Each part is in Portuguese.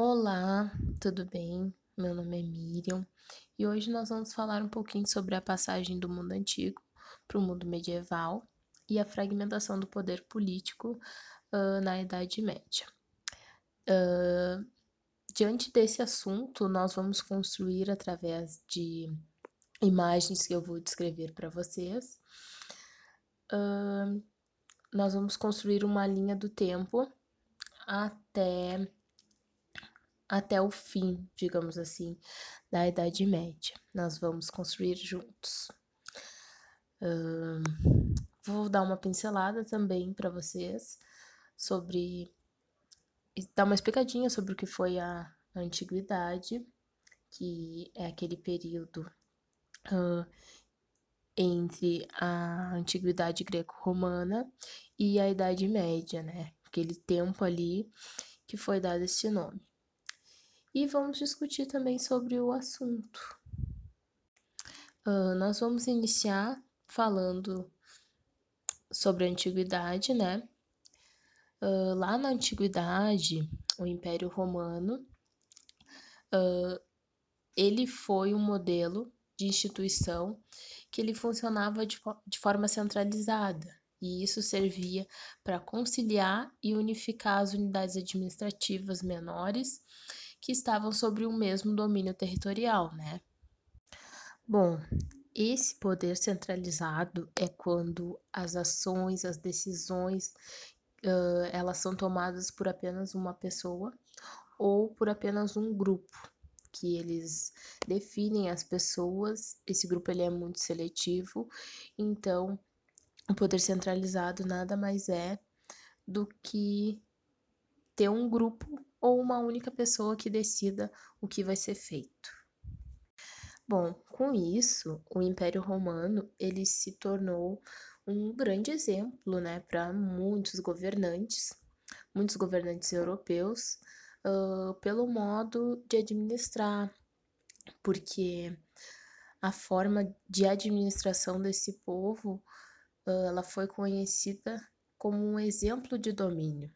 Olá, tudo bem? Meu nome é Miriam e hoje nós vamos falar um pouquinho sobre a passagem do mundo antigo para o mundo medieval e a fragmentação do poder político uh, na Idade Média. Uh, diante desse assunto, nós vamos construir através de imagens que eu vou descrever para vocês. Uh, nós vamos construir uma linha do tempo até até o fim, digamos assim, da Idade Média. Nós vamos construir juntos. Uh, vou dar uma pincelada também para vocês sobre. dar uma explicadinha sobre o que foi a, antiguidade, que é aquele período uh, entre a antiguidade greco-romana e a Idade Média, né? Aquele tempo ali que foi dado esse nome e vamos discutir também sobre o assunto. Uh, nós vamos iniciar falando sobre a antiguidade, né? Uh, lá na antiguidade, o Império Romano, uh, ele foi um modelo de instituição que ele funcionava de, de forma centralizada e isso servia para conciliar e unificar as unidades administrativas menores que estavam sobre o mesmo domínio territorial, né? Bom, esse poder centralizado é quando as ações, as decisões, uh, elas são tomadas por apenas uma pessoa ou por apenas um grupo, que eles definem as pessoas. Esse grupo ele é muito seletivo, então o poder centralizado nada mais é do que ter um grupo ou uma única pessoa que decida o que vai ser feito. Bom, com isso, o Império Romano ele se tornou um grande exemplo, né, para muitos governantes, muitos governantes europeus, uh, pelo modo de administrar, porque a forma de administração desse povo, uh, ela foi conhecida como um exemplo de domínio,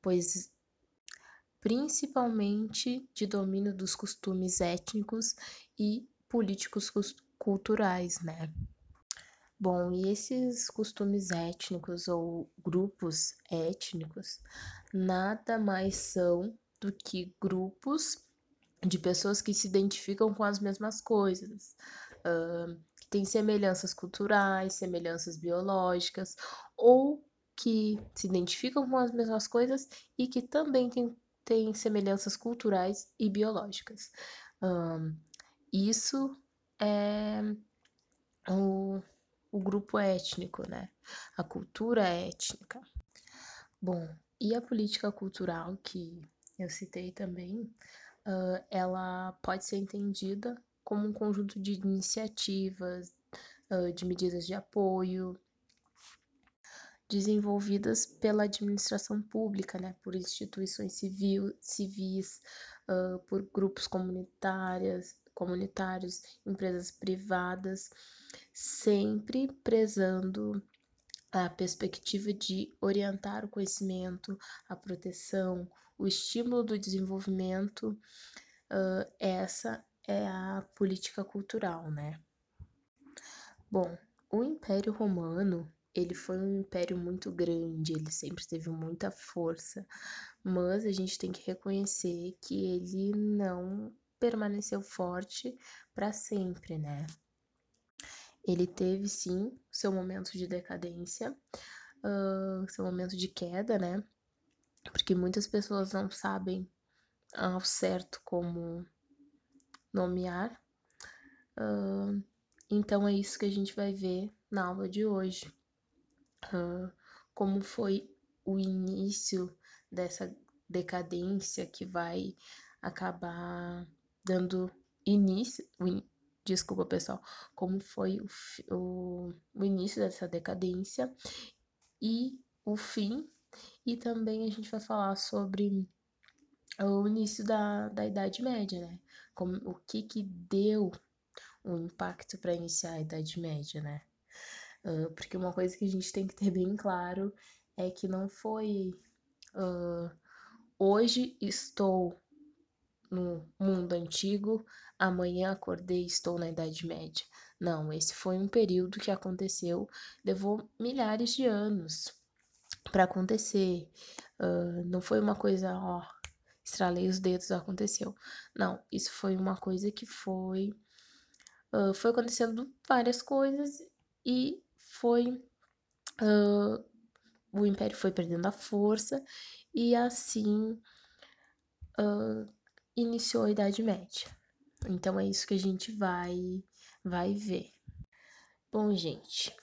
pois principalmente de domínio dos costumes étnicos e políticos culturais, né? Bom, e esses costumes étnicos ou grupos étnicos nada mais são do que grupos de pessoas que se identificam com as mesmas coisas, uh, que têm semelhanças culturais, semelhanças biológicas, ou que se identificam com as mesmas coisas e que também têm têm semelhanças culturais e biológicas. Um, isso é o, o grupo étnico, né? A cultura étnica. Bom, e a política cultural que eu citei também, uh, ela pode ser entendida como um conjunto de iniciativas, uh, de medidas de apoio, desenvolvidas pela administração pública, né, por instituições civil, civis, uh, por grupos comunitários, comunitários, empresas privadas, sempre prezando a perspectiva de orientar o conhecimento, a proteção, o estímulo do desenvolvimento. Uh, essa é a política cultural, né? Bom, o Império Romano ele foi um império muito grande, ele sempre teve muita força, mas a gente tem que reconhecer que ele não permaneceu forte para sempre, né? Ele teve sim seu momento de decadência, uh, seu momento de queda, né? Porque muitas pessoas não sabem ao certo como nomear. Uh, então é isso que a gente vai ver na aula de hoje como foi o início dessa decadência que vai acabar dando início. Desculpa, pessoal. Como foi o, o, o início dessa decadência e o fim. E também a gente vai falar sobre o início da, da Idade Média, né? Como, o que que deu o impacto para iniciar a Idade Média, né? Uh, porque uma coisa que a gente tem que ter bem claro é que não foi uh, hoje estou no mundo antigo, amanhã acordei e estou na Idade Média. Não, esse foi um período que aconteceu, levou milhares de anos para acontecer. Uh, não foi uma coisa, ó, estralei os dedos, aconteceu. Não, isso foi uma coisa que foi. Uh, foi acontecendo várias coisas e foi. Uh, o império foi perdendo a força e assim iniciou a Idade Média. Então é isso que a gente vai, vai ver. Bom, gente,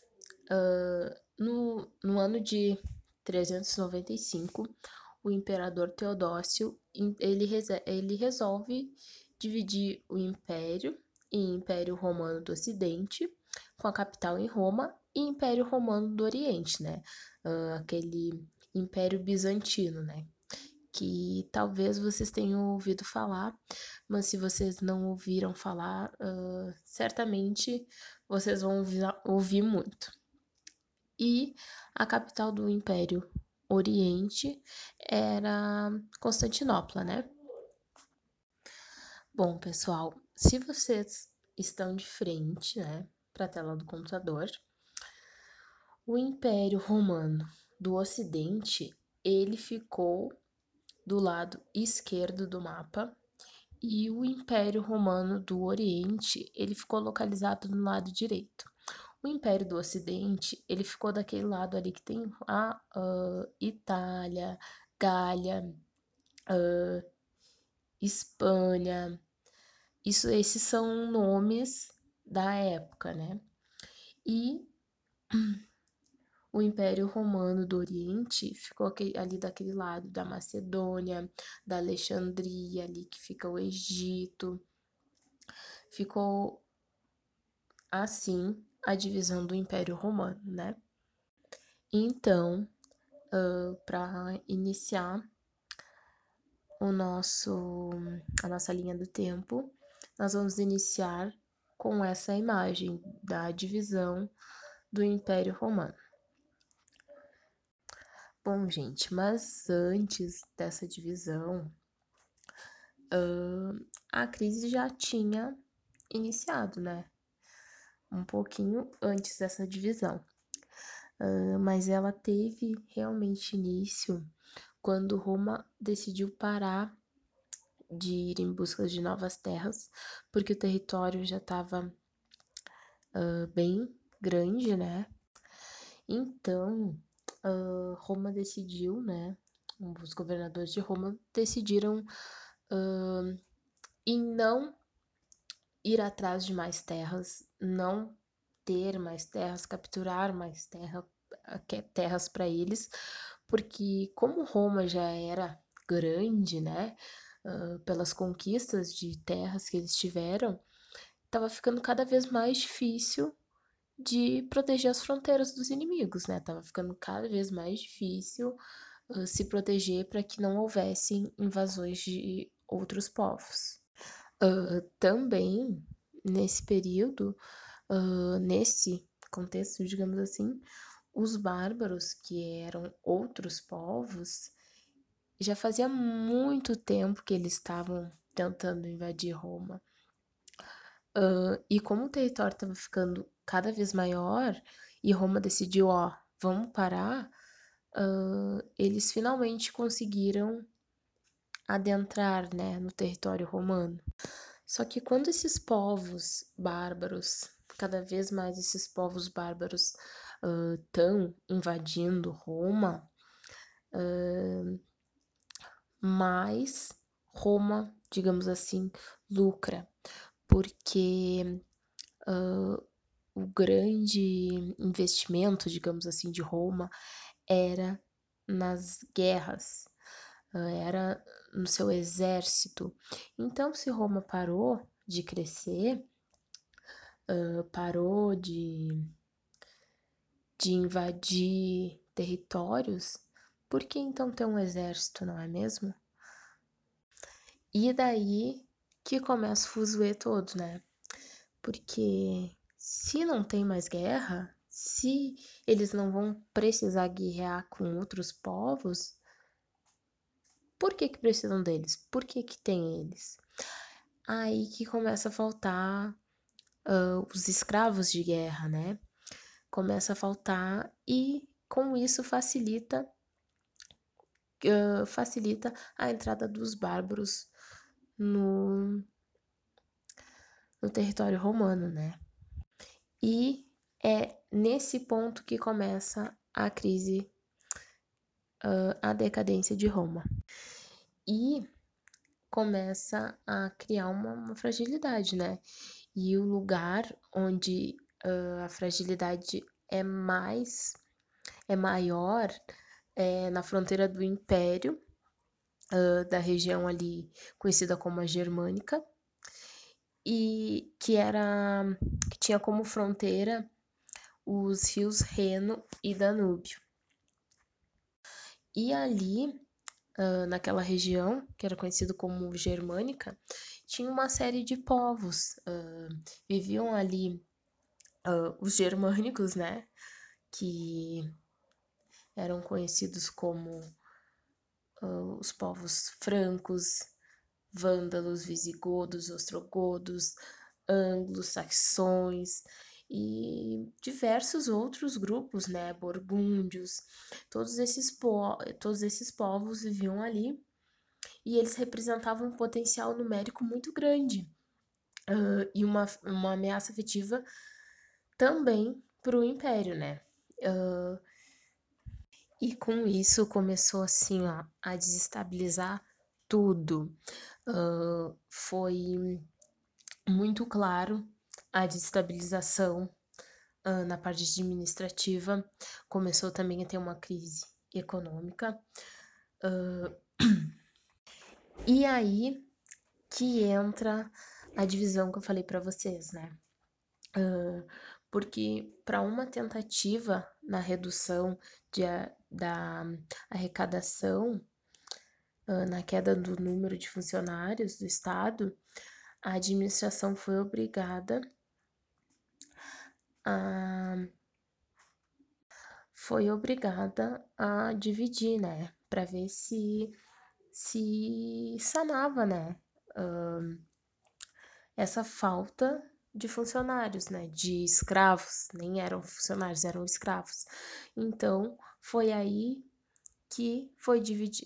no, no ano de 395, o imperador Teodócio ele, ele resolve dividir o império em Império Romano do Ocidente, com a capital em Roma, e Império Romano do Oriente, né? Uh, aquele Império Bizantino, né? Que talvez vocês tenham ouvido falar, mas se vocês não ouviram falar, uh, certamente vocês vão ouvir, ouvir muito. E a capital do Império Oriente era Constantinopla, né? Bom, pessoal, se vocês estão de frente, né, para a tela do computador, o Império Romano do Ocidente, ele ficou do lado esquerdo do mapa e o Império Romano do Oriente, ele ficou localizado no lado direito. O Império do Ocidente, ele ficou daquele lado ali que tem a uh, Itália, Gália, uh, Espanha. Isso, esses são nomes da época, né? E o Império Romano do Oriente ficou ali daquele lado da Macedônia, da Alexandria, ali que fica o Egito. Ficou assim a divisão do Império Romano, né? Então, uh, para iniciar o nosso, a nossa linha do tempo, nós vamos iniciar com essa imagem da divisão do Império Romano. Bom, gente, mas antes dessa divisão, uh, a crise já tinha iniciado, né? um pouquinho antes dessa divisão. Uh, mas ela teve realmente início quando Roma decidiu parar de ir em busca de novas terras, porque o território já estava uh, bem grande, né? Então, uh, Roma decidiu, né? Os governadores de Roma decidiram uh, em não ir atrás de mais terras, não ter mais terras, capturar mais terra, terras para eles, porque como Roma já era grande, né, uh, pelas conquistas de terras que eles tiveram, estava ficando cada vez mais difícil de proteger as fronteiras dos inimigos, né? Tava ficando cada vez mais difícil uh, se proteger para que não houvessem invasões de outros povos. Uh, também, nesse período, uh, nesse contexto, digamos assim, os bárbaros, que eram outros povos, já fazia muito tempo que eles estavam tentando invadir Roma. Uh, e como o território estava ficando cada vez maior e Roma decidiu, ó, vamos parar, uh, eles finalmente conseguiram adentrar né, no território romano. Só que quando esses povos bárbaros, cada vez mais esses povos bárbaros estão uh, invadindo Roma, uh, mais Roma, digamos assim, lucra, porque o grande investimento, digamos assim, de Roma era nas guerras, era no seu exército. Então, se Roma parou de crescer, parou de, de invadir territórios, por que então ter um exército, não é mesmo? E daí que começa o fuzuê todo, né? Porque se não tem mais guerra, se eles não vão precisar guerrear com outros povos, por que, que precisam deles? Por que, que tem eles? aí que começa a faltar uh, os escravos de guerra, né? Começa a faltar e com isso facilita uh, facilita a entrada dos bárbaros no, no território romano, né? E é nesse ponto que começa a crise, uh, a decadência de Roma. E começa a criar uma, uma fragilidade, né? E o lugar onde uh, a fragilidade é mais, é maior, é na fronteira do Império, uh, da região ali conhecida como a Germânica, e que era que tinha como fronteira os rios Reno e Danúbio. E ali, uh, naquela região, que era conhecido como Germânica, tinha uma série de povos. Uh, viviam ali uh, os germânicos, né? Que eram conhecidos como os povos francos, vândalos, visigodos, ostrogodos, anglo-saxões e diversos outros grupos, né, borgúndios, todos esses, todos esses povos viviam ali e eles representavam um potencial numérico muito grande uh, e uma, uma ameaça efetiva também para o império, né? Uh, e com isso começou assim ó, a desestabilizar tudo. Uh, foi muito claro a desestabilização uh, na parte administrativa, começou também a ter uma crise econômica. Uh, e aí que entra a divisão que eu falei para vocês, né? Porque para uma tentativa na redução de, da arrecadação, na queda do número de funcionários do Estado, a administração foi obrigada a foi obrigada a dividir, né, para ver se se sanava, né, uh, essa falta de funcionários, né, de escravos, nem eram funcionários, eram escravos. Então, foi aí que foi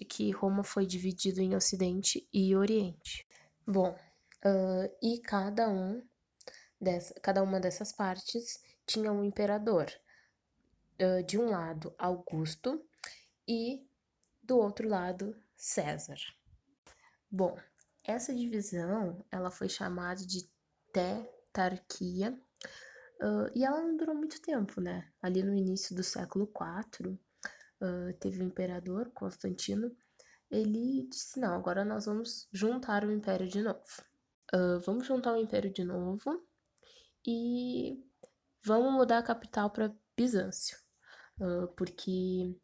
que Roma foi dividido em Ocidente e Oriente. Bom, uh, e cada um dessa, cada uma dessas partes tinha um imperador. Uh, de um lado, Augusto e do outro lado, César. Bom, essa divisão ela foi chamada de tetarquia uh, e ela não durou muito tempo, né? Ali no início do século IV, uh, teve o imperador Constantino. Ele disse: não, agora nós vamos juntar o império de novo. Uh, vamos juntar o império de novo e vamos mudar a capital para Bizâncio, uh, porque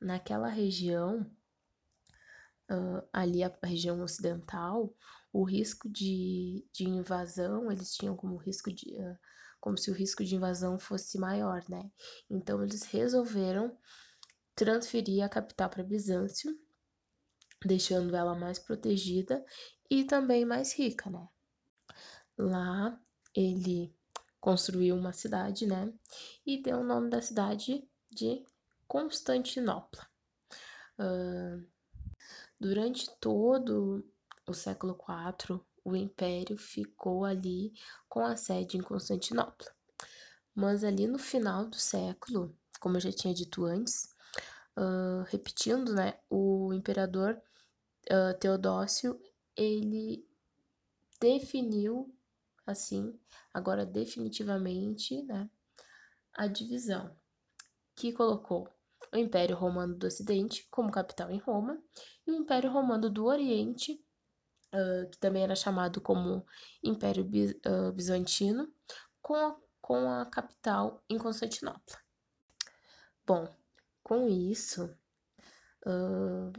naquela região, uh, ali a região ocidental, o risco de, de invasão, eles tinham como risco de. Como se o risco de invasão fosse maior, né? Então eles resolveram transferir a capital para Bizâncio, deixando ela mais protegida e também mais rica, né? Lá ele construiu uma cidade, né? E deu o nome da cidade de Constantinopla. Uh, durante todo o século IV, o império ficou ali com a sede em Constantinopla. Mas ali no final do século, como eu já tinha dito antes, repetindo, né, o imperador uh, Teodósio ele definiu assim, agora definitivamente, né, a divisão que colocou o Império Romano do Ocidente como capital em Roma e o Império Romano do Oriente, uh, que também era chamado como Império Bizantino, com a, com a capital em Constantinopla. Bom, com isso, uh,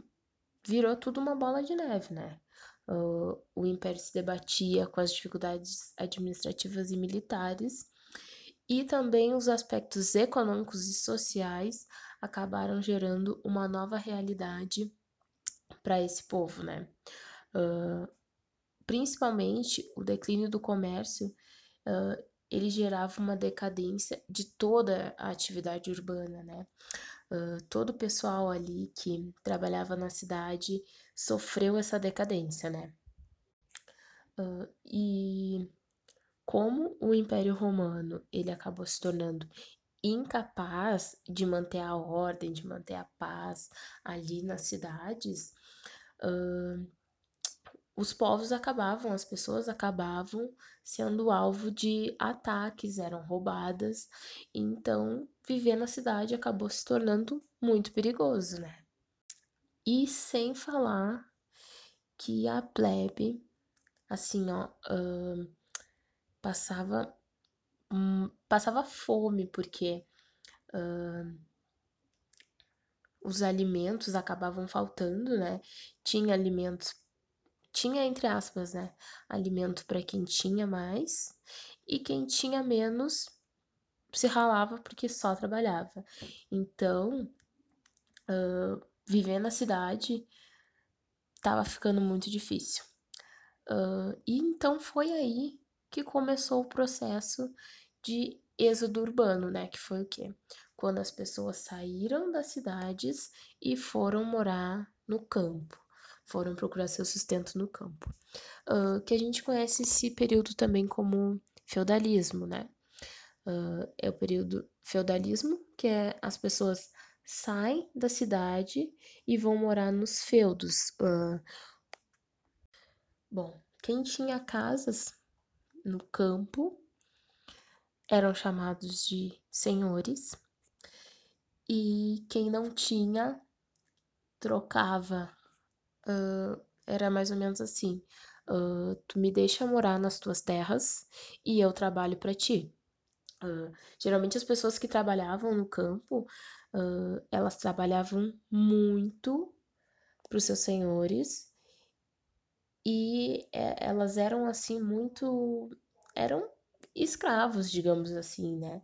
virou tudo uma bola de neve, né? uh, o império se debatia com as dificuldades administrativas e militares, e também os aspectos econômicos e sociais acabaram gerando uma nova realidade para esse povo, né? Uh, principalmente o declínio do comércio, uh, ele gerava uma decadência de toda a atividade urbana, né? Todo o pessoal ali que trabalhava na cidade sofreu essa decadência, né? Uh, e como o Império Romano ele acabou se tornando incapaz de manter a ordem, de manter a paz ali nas cidades, uh, os povos acabavam, as pessoas acabavam sendo alvo de ataques, eram roubadas, então viver na cidade acabou se tornando muito perigoso, né? E sem falar que a plebe, assim, ó, uh, passava um, passava fome porque uh, os alimentos acabavam faltando, né? Tinha alimentos, tinha entre aspas, né? Alimento para quem tinha mais e quem tinha menos se ralava porque só trabalhava. Então, uh, viver na cidade estava ficando muito difícil. Uh, e então foi aí que começou o processo de êxodo urbano, né? Que foi o quê? Quando as pessoas saíram das cidades e foram morar no campo, foram procurar seu sustento no campo. Uh, que a gente conhece esse período também como feudalismo, né? Uh, é o período feudalismo, que é as pessoas saem da cidade e vão morar nos feudos. Uh, bom, quem tinha casas no campo eram chamados de senhores, e quem não tinha trocava. Uh, era mais ou menos assim: uh, tu me deixa morar nas tuas terras e eu trabalho para ti. Uh, geralmente as pessoas que trabalhavam no campo, elas trabalhavam muito para os seus senhores e é, elas eram assim muito eram escravos, digamos assim, né?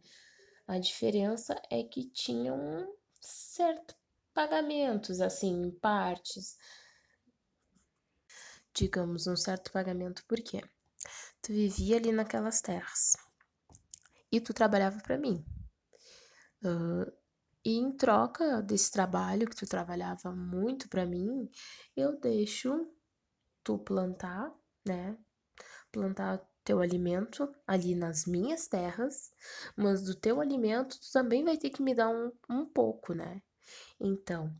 A diferença é que tinham certo pagamentos, assim, em partes. Digamos, um certo pagamento, por quê? Tu vivia ali naquelas terras e tu trabalhava para mim. Uh, e em troca desse trabalho que tu trabalhava muito para mim, eu deixo tu plantar, né? Plantar teu alimento ali nas minhas terras, mas do teu alimento tu também vai ter que me dar um, um pouco, né? Então,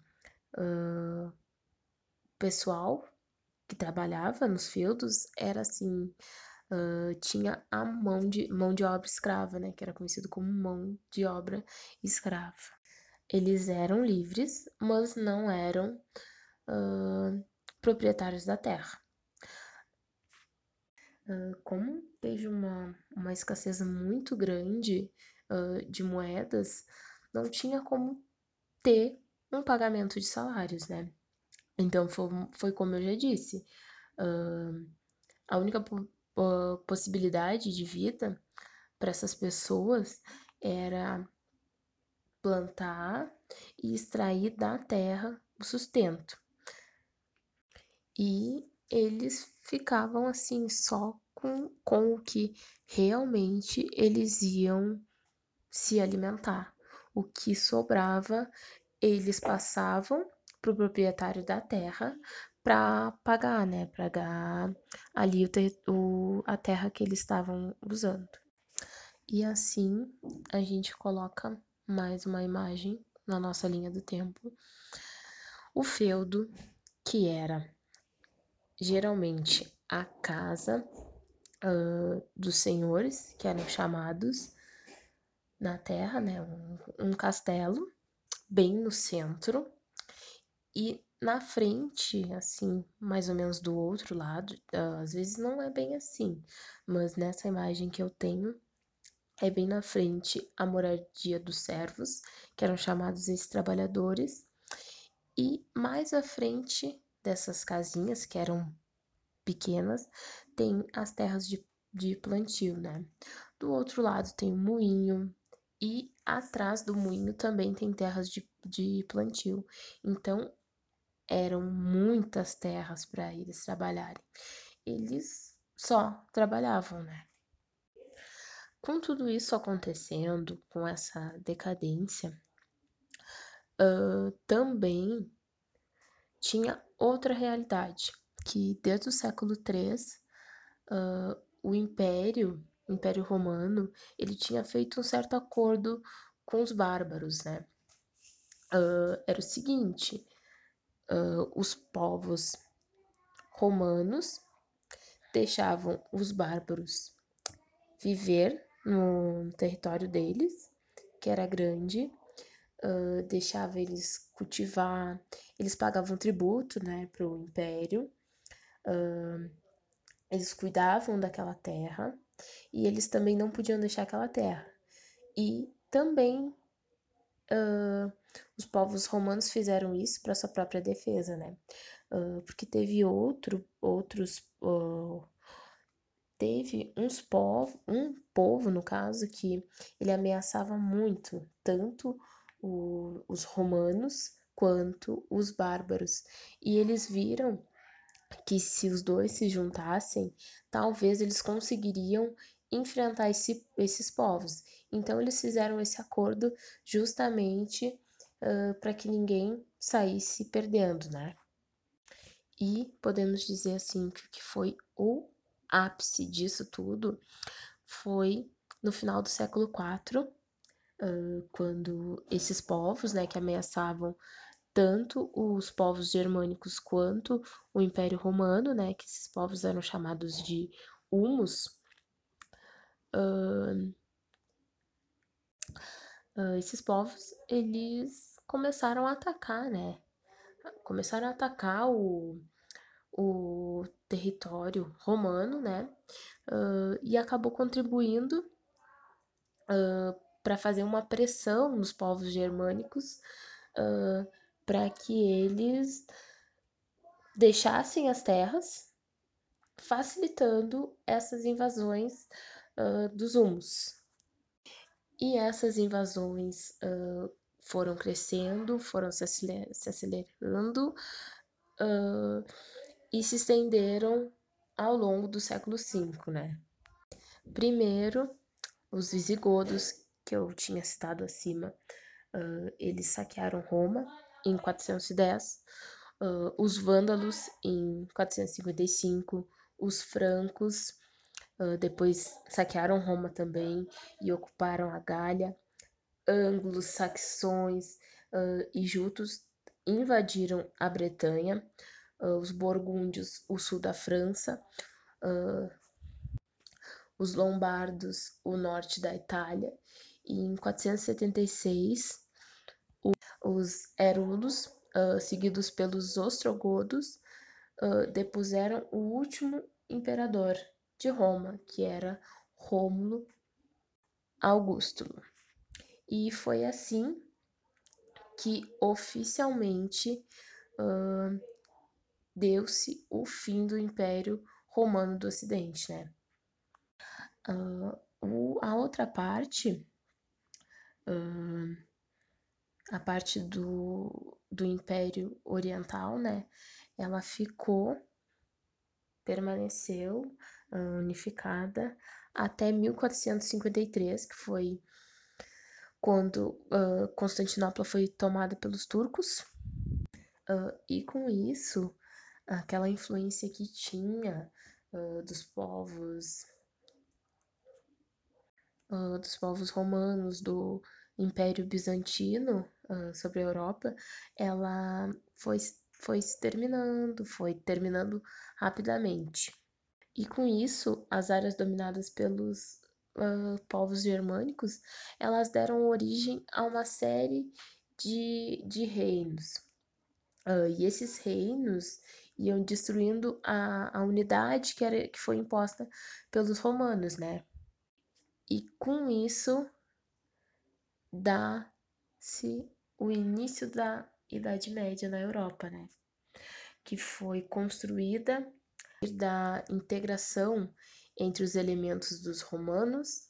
uh, pessoal que trabalhava nos feudos era assim, uh, tinha a mão de, mão de obra escrava, né? Que era conhecido como mão de obra escrava. Eles eram livres, mas não eram uh, proprietários da terra como teve uma, uma escassez muito grande uh, de moedas, não tinha como ter um pagamento de salários, né? Então foi, foi como eu já disse, uh, a única po possibilidade de vida para essas pessoas era plantar e extrair da terra o sustento. E eles ficavam assim só com, com o que realmente eles iam se alimentar. O que sobrava, eles passavam para o proprietário da terra para pagar, né? Pagar ali o, o, a terra que eles estavam usando. E assim a gente coloca mais uma imagem na nossa linha do tempo. O feudo, que era geralmente a casa uh, dos senhores, que eram chamados na terra, né? Um, um castelo bem no centro. E na frente, assim, mais ou menos do outro lado, uh, às vezes não é bem assim, mas nessa imagem que eu tenho, é bem na frente a moradia dos servos, que eram chamados esses trabalhadores, e mais à frente dessas casinhas, que eram pequenas, tem as terras de, de plantio, né? Do outro lado tem o moinho e atrás do moinho também tem terras de, de plantio. Então, eram muitas terras para eles trabalharem. eles só trabalhavam, né? Com tudo isso acontecendo, com essa decadência, uh, também tinha outra realidade, que desde o século III, uh, o Império, o Império Romano, ele tinha feito um certo acordo com os bárbaros, né? Uh, era o seguinte, os povos romanos deixavam os bárbaros viver no território deles, que era grande, uh, deixava eles cultivar, eles pagavam tributo, né, para o império, uh, eles cuidavam daquela terra e eles também não podiam deixar aquela terra. E também uh, os povos romanos fizeram isso para sua própria defesa, né? Uh, porque teve outro, outros uh, teve uns povos, um povo, no caso, que ele ameaçava muito, tanto o, os romanos quanto os bárbaros. E eles viram que se os dois se juntassem, talvez eles conseguiriam enfrentar esse, esses povos. Então eles fizeram esse acordo justamente uh, para que ninguém saísse perdendo, né? E podemos dizer assim que foi o ápice disso tudo foi no final do século IV, uh, quando esses povos, né, que ameaçavam tanto os povos germânicos quanto o Império Romano, né, que esses povos eram chamados de humus, uh, uh, esses povos eles começaram a atacar, né, começaram a atacar o, o território romano, né? Uh, e acabou contribuindo uh, para fazer uma pressão nos povos germânicos para que eles deixassem as terras, facilitando essas invasões dos humus. E essas invasões foram crescendo, foram se, acelerando e se estenderam ao longo do século V, né? Primeiro, os visigodos, que eu tinha citado acima, uh, eles saquearam Roma em 410, uh, os vândalos em 455, os francos uh, depois saquearam Roma também e ocuparam a Gália, ângulos, saxões e jutos invadiram a Bretanha, uh, os burgúndios, o sul da França, uh, os lombardos, o norte da Itália, e em 476 o, os Herulos, uh, seguidos pelos ostrogodos, depuseram o último imperador de Roma, que era Rômulo Augusto. E foi assim que oficialmente uh, deu-se o fim do Império Romano do Ocidente, né? Uh, o, a outra parte, uh, a parte do, do Império Oriental, né? Ela ficou, permaneceu unificada até 1453, que foi quando Constantinopla foi tomada pelos turcos. e com isso, aquela influência que tinha uh, dos povos uh, dos povos romanos do Império Bizantino uh, sobre a Europa, ela foi, foi se terminando, foi terminando rapidamente. E com isso, as áreas dominadas pelos uh, povos germânicos, elas deram origem a uma série de, de reinos. Uh, e esses reinos iam destruindo a, a unidade que, era, que foi imposta pelos romanos, né? E com isso dá-se o início da Idade Média na Europa, né? Que foi construída da integração entre os elementos dos romanos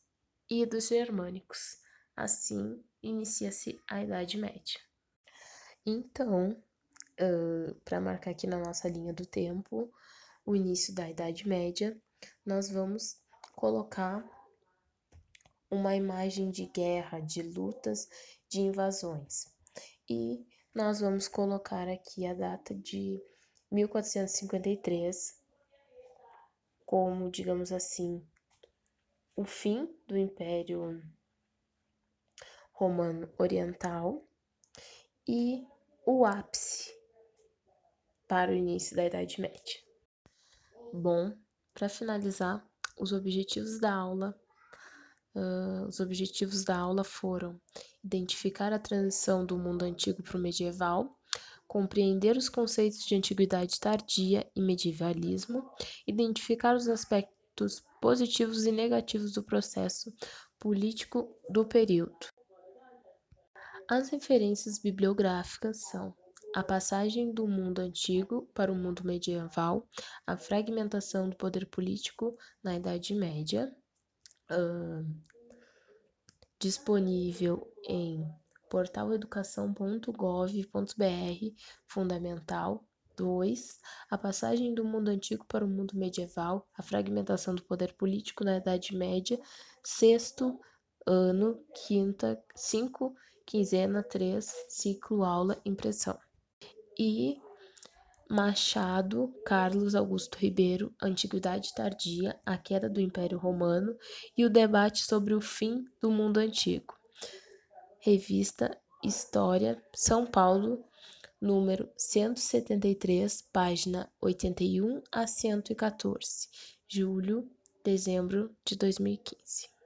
e dos germânicos. Assim, inicia-se a Idade Média. Então, uh, para marcar aqui na nossa linha do tempo, o início da Idade Média, nós vamos colocar uma imagem de guerra, de lutas, de invasões. E nós vamos colocar aqui a data de 1453 como, digamos assim, o fim do Império Romano Oriental e o ápice para o início da Idade Média. Bom, para finalizar, os objetivos da aula Uh, os objetivos da aula foram identificar a transição do mundo antigo para o medieval, compreender os conceitos de antiguidade tardia e medievalismo, identificar os aspectos positivos e negativos do processo político do período. As referências bibliográficas são a passagem do mundo antigo para o mundo medieval, a fragmentação do poder político na Idade Média, uh, disponível em portaleducação.gov.br Fundamental 2. A passagem do mundo antigo para o mundo medieval, a fragmentação do poder político na Idade Média, sexto ano, quinta, cinco, quinzena, três, ciclo, aula, impressão. E Machado Carlos Augusto Ribeiro, Antiguidade Tardia, a Queda do Império Romano e o debate sobre o fim do mundo antigo. Revista História, São Paulo, número 173, página 81 a 114, julho, dezembro de 2015.